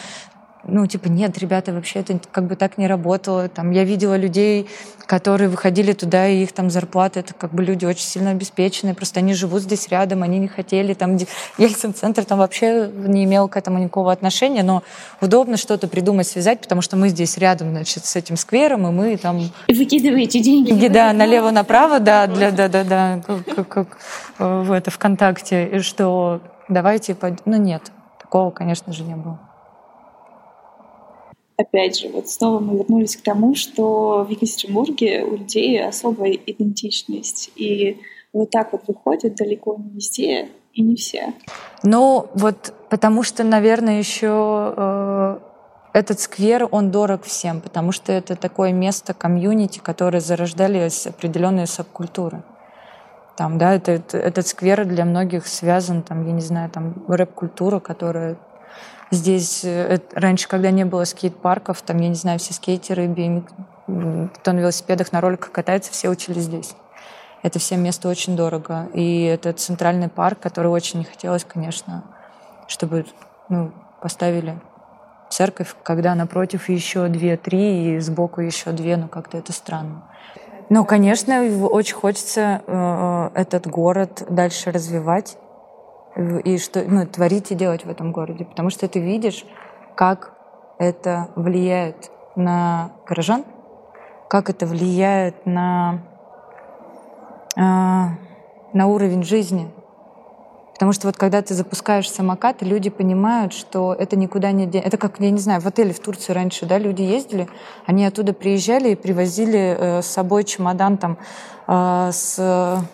Speaker 1: ну, типа, нет, ребята, вообще это как бы так не работало. Там, я видела людей, которые выходили туда, и их там зарплаты, это как бы люди очень сильно обеспеченные, просто они живут здесь рядом, они не хотели, там, Ельцин-центр там вообще не имел к этому никакого отношения, но удобно что-то придумать, связать, потому что мы здесь рядом, значит, с этим сквером, и мы там...
Speaker 3: И выкидываете деньги.
Speaker 1: Да, налево-направо, да, для, да, да, да, как, как в это ВКонтакте, и что давайте, ну нет, такого, конечно же, не было
Speaker 3: опять же, вот снова мы вернулись к тому, что в Екатеринбурге у людей особая идентичность. И вот так вот выходит далеко не везде и не все.
Speaker 1: Ну, вот потому что, наверное, еще э, этот сквер, он дорог всем, потому что это такое место комьюнити, которое зарождали определенные субкультуры. Там, да, это, это, этот сквер для многих связан, там, я не знаю, там рэп-культура, которая Здесь э, раньше, когда не было скейт-парков, там, я не знаю, все скейтеры, BMX, кто на велосипедах, на роликах катается, все учились здесь. Это все место очень дорого. И это центральный парк, который очень не хотелось, конечно, чтобы ну, поставили церковь, когда напротив еще две-три, и сбоку еще две, ну как-то это странно. Ну, конечно, очень хочется э, этот город дальше развивать и что ну, творить и делать в этом городе, потому что ты видишь, как это влияет на горожан, как это влияет на, э, на уровень жизни. Потому что вот когда ты запускаешь самокат, люди понимают, что это никуда не... Это как, я не знаю, в отеле в Турции раньше, да, люди ездили, они оттуда приезжали и привозили э, с собой чемодан там э, с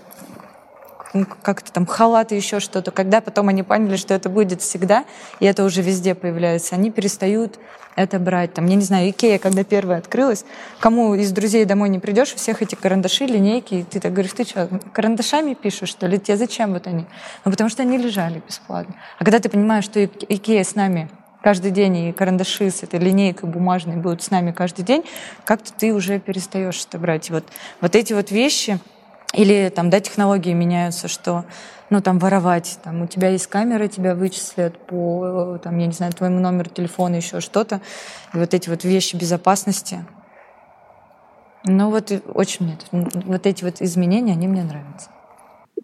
Speaker 1: как-то там халаты, еще что-то. Когда потом они поняли, что это будет всегда, и это уже везде появляется, они перестают это брать. Там, я не знаю, Икея, когда первая открылась, кому из друзей домой не придешь, у всех эти карандаши, линейки, и ты так говоришь, ты что, карандашами пишешь, что ли? Тебе зачем вот они? Ну, потому что они лежали бесплатно. А когда ты понимаешь, что Икея с нами каждый день, и карандаши с этой линейкой бумажной будут с нами каждый день, как-то ты уже перестаешь это брать. И вот, вот эти вот вещи, или там, да, технологии меняются, что ну, там, воровать. Там, у тебя есть камера, тебя вычислят по, там, я не знаю, твоему номеру телефона, еще что-то. И вот эти вот вещи безопасности. Ну, вот очень мне, вот эти вот изменения, они мне нравятся.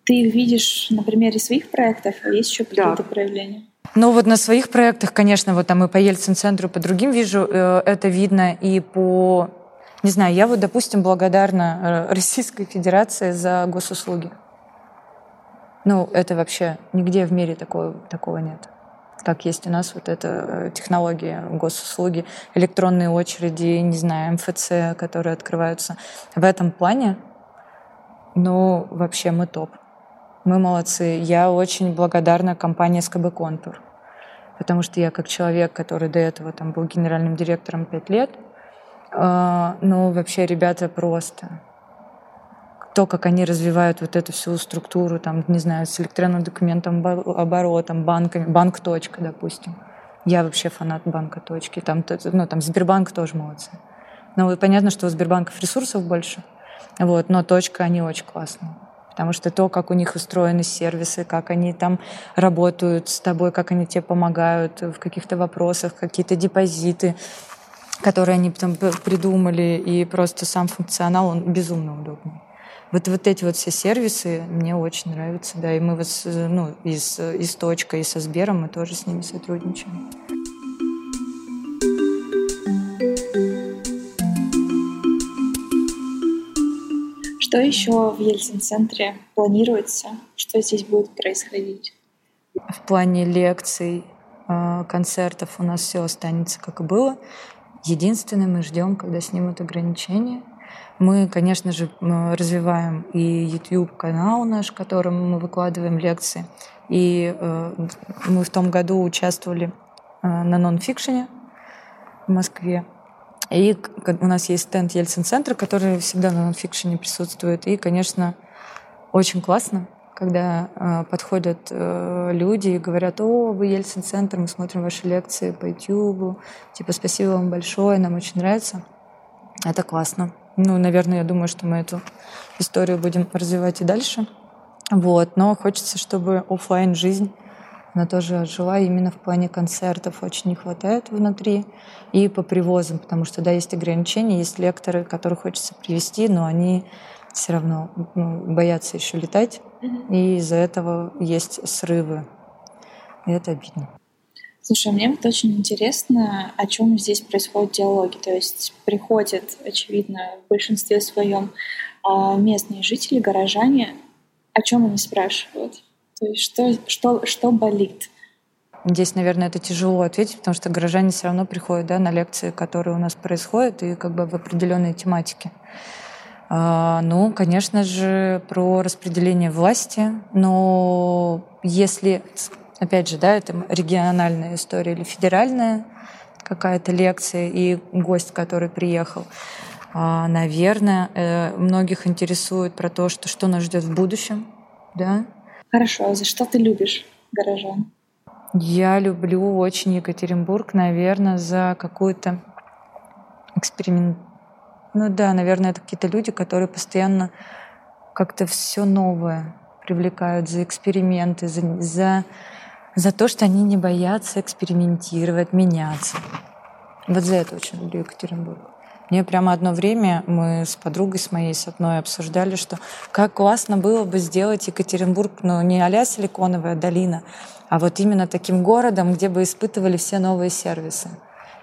Speaker 3: Ты их видишь на примере своих проектов, а есть еще какие-то да. проявления?
Speaker 1: Ну вот на своих проектах, конечно, вот там и по Ельцин-центру, по другим вижу, э, это видно и по... Не знаю, я вот, допустим, благодарна э, Российской Федерации за госуслуги. Ну, это вообще нигде в мире такого, такого нет. Как есть у нас вот эта э, технология госуслуги, электронные очереди, не знаю, МФЦ, которые открываются. В этом плане, ну, вообще мы топ. Мы молодцы. Я очень благодарна компании СКБ «Контур», потому что я как человек, который до этого там был генеральным директором пять лет, э, ну, вообще ребята просто то, как они развивают вот эту всю структуру, там, не знаю, с электронным документом оборотом, банками, банк точка, допустим. Я вообще фанат банка точки. Там, ну, там Сбербанк тоже молодцы. Ну, понятно, что у Сбербанков ресурсов больше, вот, но точка, они очень классные. Потому что то, как у них устроены сервисы, как они там работают с тобой, как они тебе помогают в каких-то вопросах, какие-то депозиты, которые они там придумали, и просто сам функционал, он безумно удобный. Вот, вот эти вот все сервисы мне очень нравятся, да, и мы вот, ну, и с, и с Точкой, и со Сбером мы тоже с ними сотрудничаем.
Speaker 3: Что еще в Ельцин-центре планируется? Что здесь будет происходить?
Speaker 1: В плане лекций, а, концертов у нас все останется как и было. Единственное, мы ждем, когда снимут ограничения – мы, конечно же, развиваем и YouTube-канал наш, в котором мы выкладываем лекции. И э, мы в том году участвовали э, на нон-фикшене в Москве. И у нас есть стенд Ельцин-центра, который всегда на нон-фикшене присутствует. И, конечно, очень классно, когда э, подходят э, люди и говорят, о, вы Ельцин-центр, мы смотрим ваши лекции по YouTube, типа, спасибо вам большое, нам очень нравится. Это классно. Ну, наверное, я думаю, что мы эту историю будем развивать и дальше. Вот. Но хочется, чтобы офлайн жизнь она тоже жила именно в плане концертов. Очень не хватает внутри. И по привозам, потому что, да, есть ограничения, есть лекторы, которых хочется привести, но они все равно боятся еще летать. И из-за этого есть срывы. И это обидно.
Speaker 3: Слушай, мне вот очень интересно, о чем здесь происходят диалоги. То есть приходят, очевидно, в большинстве своем а, местные жители, горожане, о чем они спрашивают? То есть что, что, что болит?
Speaker 1: Здесь, наверное, это тяжело ответить, потому что горожане все равно приходят да, на лекции, которые у нас происходят, и как бы в определенной тематике. А, ну, конечно же, про распределение власти, но если опять же, да, это региональная история или федеральная какая-то лекция и гость, который приехал. А, наверное, э, многих интересует про то, что, что нас ждет в будущем, да.
Speaker 3: Хорошо, а за что ты любишь горожан?
Speaker 1: Я люблю очень Екатеринбург, наверное, за какую-то эксперимент. Ну да, наверное, это какие-то люди, которые постоянно как-то все новое привлекают за эксперименты, за, за за то, что они не боятся экспериментировать, меняться. Вот за это очень люблю Екатеринбург. Мне прямо одно время мы с подругой с моей, с одной обсуждали, что как классно было бы сделать Екатеринбург, ну, не а Силиконовая долина, а вот именно таким городом, где бы испытывали все новые сервисы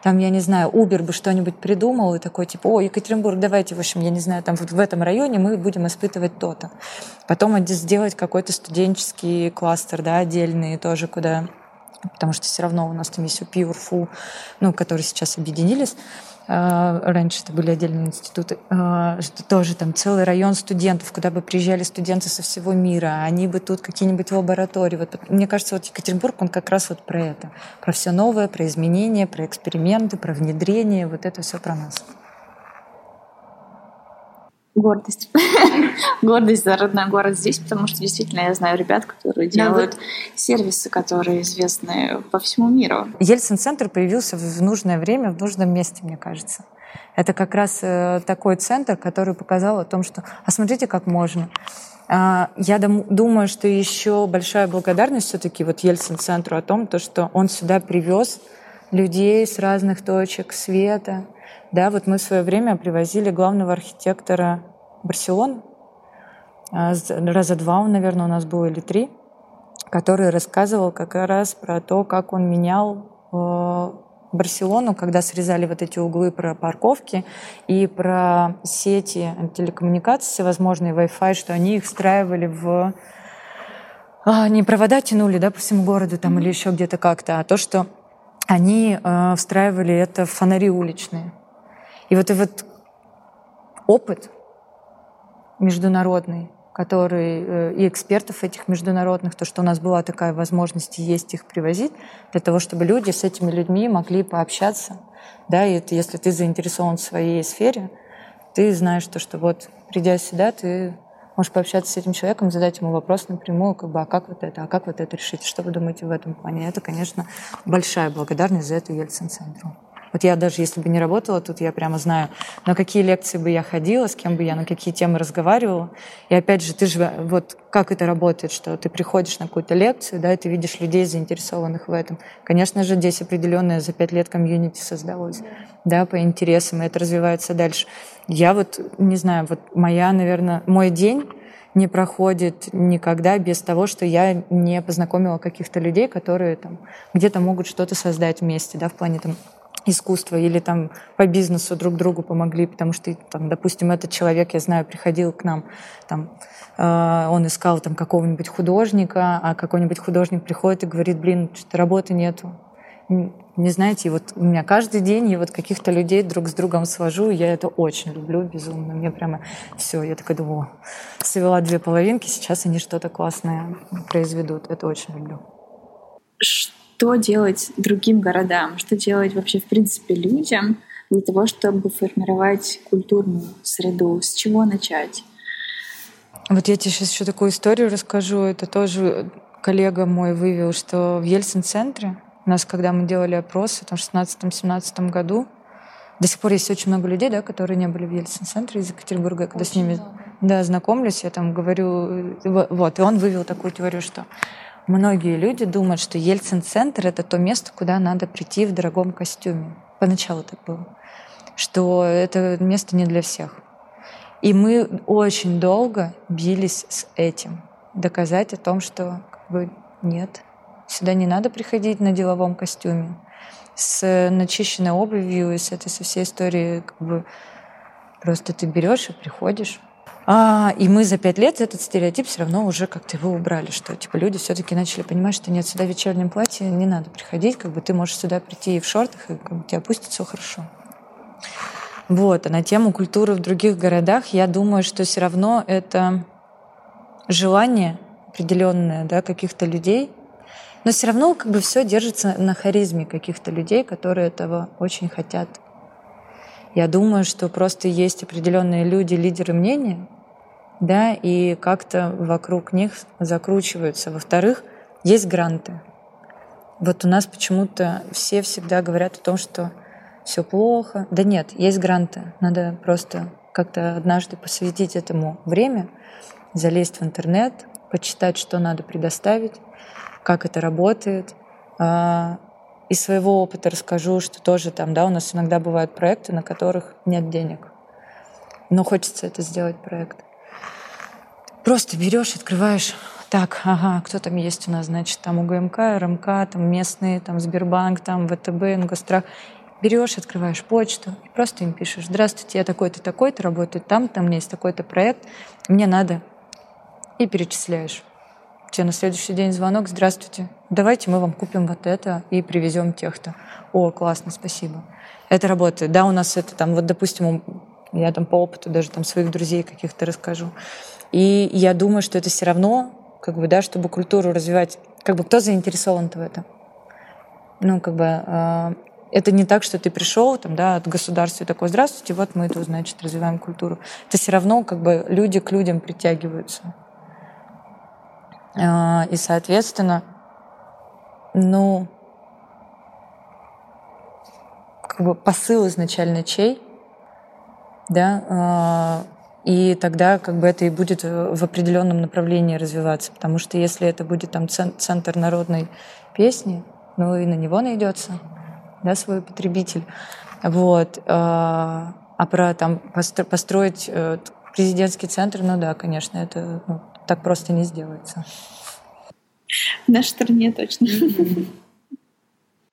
Speaker 1: там, я не знаю, Uber бы что-нибудь придумал и такой, типа, о, Екатеринбург, давайте, в общем, я не знаю, там вот в этом районе мы будем испытывать то-то. Потом сделать какой-то студенческий кластер, да, отдельный тоже, куда потому что все равно у нас там есть Pure Fu, ну, которые сейчас объединились. А, раньше это были отдельные институты, а, что тоже там целый район студентов, куда бы приезжали студенты со всего мира, они бы тут какие-нибудь лаборатории. Вот, мне кажется, вот Екатеринбург, он как раз вот про это, про все новое, про изменения, про эксперименты, про внедрение, вот это все про нас.
Speaker 3: Гордость. Гордость за родной город здесь, потому что действительно я знаю ребят, которые делают сервисы, которые известны по всему миру.
Speaker 1: Ельцин-центр появился в нужное время, в нужном месте, мне кажется. Это как раз э, такой центр, который показал о том, что «а смотрите, как можно». А, я думаю, что еще большая благодарность все-таки вот Ельцин-центру о том, то, что он сюда привез людей с разных точек света, да, вот мы в свое время привозили главного архитектора Барселоны, а, раза два он, наверное, у нас был или три, который рассказывал как раз про то, как он менял э, Барселону, когда срезали вот эти углы про парковки и про сети телекоммуникаций всевозможные, Wi-Fi, что они их встраивали в... А, не провода тянули да, по всему городу там, или еще где-то как-то, а то, что они э, встраивали это в фонари уличные. И вот, и вот опыт международный, который э, и экспертов этих международных, то, что у нас была такая возможность есть их привозить, для того, чтобы люди с этими людьми могли пообщаться. Да, и это, если ты заинтересован в своей сфере, ты знаешь то, что вот придя сюда, ты можешь пообщаться с этим человеком, задать ему вопрос напрямую, как бы, а как вот это, а как вот это решить, что вы думаете в этом плане. Это, конечно, большая благодарность за эту Ельцин-центру. Вот я даже если бы не работала тут, я прямо знаю, на какие лекции бы я ходила, с кем бы я на какие темы разговаривала. И опять же, ты же, вот как это работает, что ты приходишь на какую-то лекцию, да, и ты видишь людей, заинтересованных в этом. Конечно же, здесь определенное за пять лет комьюнити создалось, да, по интересам, и это развивается дальше. Я вот, не знаю, вот моя, наверное, мой день не проходит никогда без того, что я не познакомила каких-то людей, которые там где-то могут что-то создать вместе, да, в плане там искусства или там по бизнесу друг другу помогли, потому что, там, допустим, этот человек, я знаю, приходил к нам, там, э, он искал там какого-нибудь художника, а какой-нибудь художник приходит и говорит, блин, что-то работы нету. Не знаете, вот у меня каждый день я вот каких-то людей друг с другом свожу, и я это очень люблю безумно. Мне прямо все, я такая думаю, свела две половинки, сейчас они что-то классное произведут. Это очень люблю
Speaker 3: что делать другим городам, что делать вообще в принципе людям для того, чтобы формировать культурную среду, с чего начать?
Speaker 1: Вот я тебе сейчас еще такую историю расскажу. Это тоже коллега мой вывел, что в Ельцин-центре у нас, когда мы делали опросы там, в 16-17 году, до сих пор есть очень много людей, да, которые не были в Ельцин-центре из Екатеринбурга. когда очень с ними да, знакомлюсь, я там говорю... Э, вот, и он вывел такую теорию, что Многие люди думают, что Ельцин-центр — это то место, куда надо прийти в дорогом костюме. Поначалу так было. Что это место не для всех. И мы очень долго бились с этим. Доказать о том, что как бы нет, сюда не надо приходить на деловом костюме. С начищенной обувью и с этой со всей историей как бы просто ты берешь и приходишь. А, и мы за пять лет этот стереотип все равно уже как-то его убрали, что типа люди все-таки начали понимать, что нет, сюда в вечернем платье не надо приходить, как бы ты можешь сюда прийти и в шортах, и как бы тебя пустят, все хорошо. Вот, а на тему культуры в других городах, я думаю, что все равно это желание определенное да, каких-то людей, но все равно как бы все держится на харизме каких-то людей, которые этого очень хотят. Я думаю, что просто есть определенные люди, лидеры мнения, да, и как-то вокруг них закручиваются. Во-вторых, есть гранты. Вот у нас почему-то все всегда говорят о том, что все плохо. Да нет, есть гранты. Надо просто как-то однажды посвятить этому время, залезть в интернет, почитать, что надо предоставить, как это работает, а, из своего опыта расскажу, что тоже там, да, у нас иногда бывают проекты, на которых нет денег. Но хочется это сделать проект. Просто берешь, открываешь, так, ага, кто там есть у нас, значит, там УГМК, РМК, там местные, там Сбербанк, там ВТБ, Ингострах. Берешь, открываешь почту и просто им пишешь, здравствуйте, я такой-то, такой-то, работаю там, там у меня есть такой-то проект, мне надо. И перечисляешь тебе на следующий день звонок, здравствуйте, давайте мы вам купим вот это и привезем тех-то. О, классно, спасибо. Это работает. Да, у нас это там, вот, допустим, я там по опыту даже там своих друзей каких-то расскажу. И я думаю, что это все равно, как бы, да, чтобы культуру развивать, как бы кто заинтересован-то в этом? Ну, как бы э, это не так, что ты пришел там, да, от государства и такой, здравствуйте, вот мы тут, значит, развиваем культуру. Это все равно как бы люди к людям притягиваются. Э, и, соответственно, ну, как бы посыл изначально чей, да, э, и тогда как бы это и будет в определенном направлении развиваться, потому что если это будет там центр народной песни, ну и на него найдется да, свой потребитель. Вот. А, а про там построить э, президентский центр, ну да, конечно, это ну, так просто не сделается.
Speaker 3: В нашей стране точно.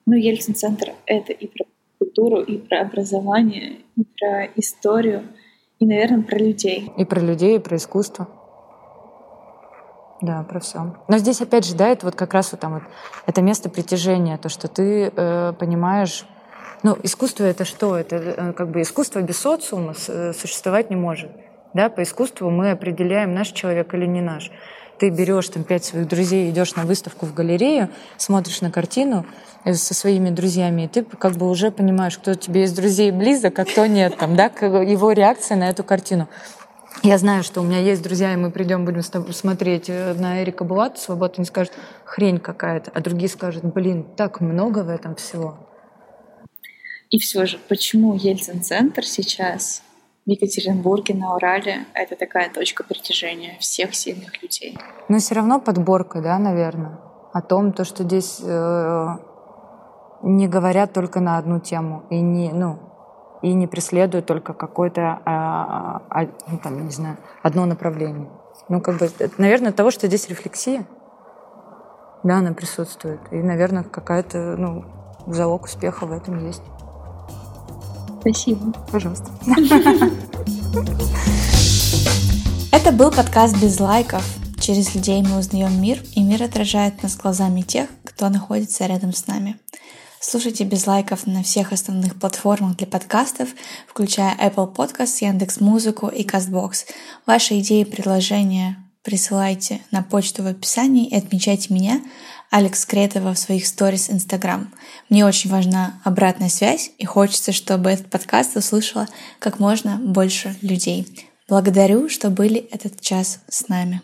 Speaker 3: Ну, Ельцин-центр — это и про культуру, и про образование, и про историю, и, наверное, про людей.
Speaker 1: И про людей, и про искусство. Да, про все. Но здесь, опять же, да, это вот как раз вот там вот это место притяжения, то, что ты э, понимаешь, ну, искусство это что? Это э, как бы искусство без социума э, существовать не может. Да, по искусству мы определяем, наш человек или не наш. Ты берешь там пять своих друзей, идешь на выставку в галерею, смотришь на картину э, со своими друзьями, и ты как бы уже понимаешь, кто тебе из друзей близок, а кто нет, там, да, его реакция на эту картину. Я знаю, что у меня есть друзья, и мы придем, будем смотреть э, на Эрика Булата «Свободу», они скажут, хрень какая-то, а другие скажут, блин, так много в этом всего.
Speaker 3: И все же, почему Ельцин-центр сейчас в Екатеринбурге, на Урале — это такая точка притяжения всех сильных людей?
Speaker 1: Но все равно подборка, да, наверное, о том, то, что здесь э, не говорят только на одну тему и не, ну, и не преследует только какое-то, а, а, ну, там, не знаю, одно направление. Ну, как бы, наверное, от того, что здесь рефлексия, да, она присутствует. И, наверное, какая-то, ну, залог успеха в этом есть.
Speaker 3: Спасибо.
Speaker 1: Пожалуйста.
Speaker 2: Это был подкаст без лайков. Через людей мы узнаем мир, и мир отражает нас глазами тех, кто находится рядом с нами. Слушайте без лайков на всех основных платформах для подкастов, включая Apple Podcasts, Яндекс Музыку и Castbox. Ваши идеи и предложения присылайте на почту в описании и отмечайте меня, Алекс Кретова, в своих сторис Instagram. Мне очень важна обратная связь и хочется, чтобы этот подкаст услышало как можно больше людей. Благодарю, что были этот час с нами.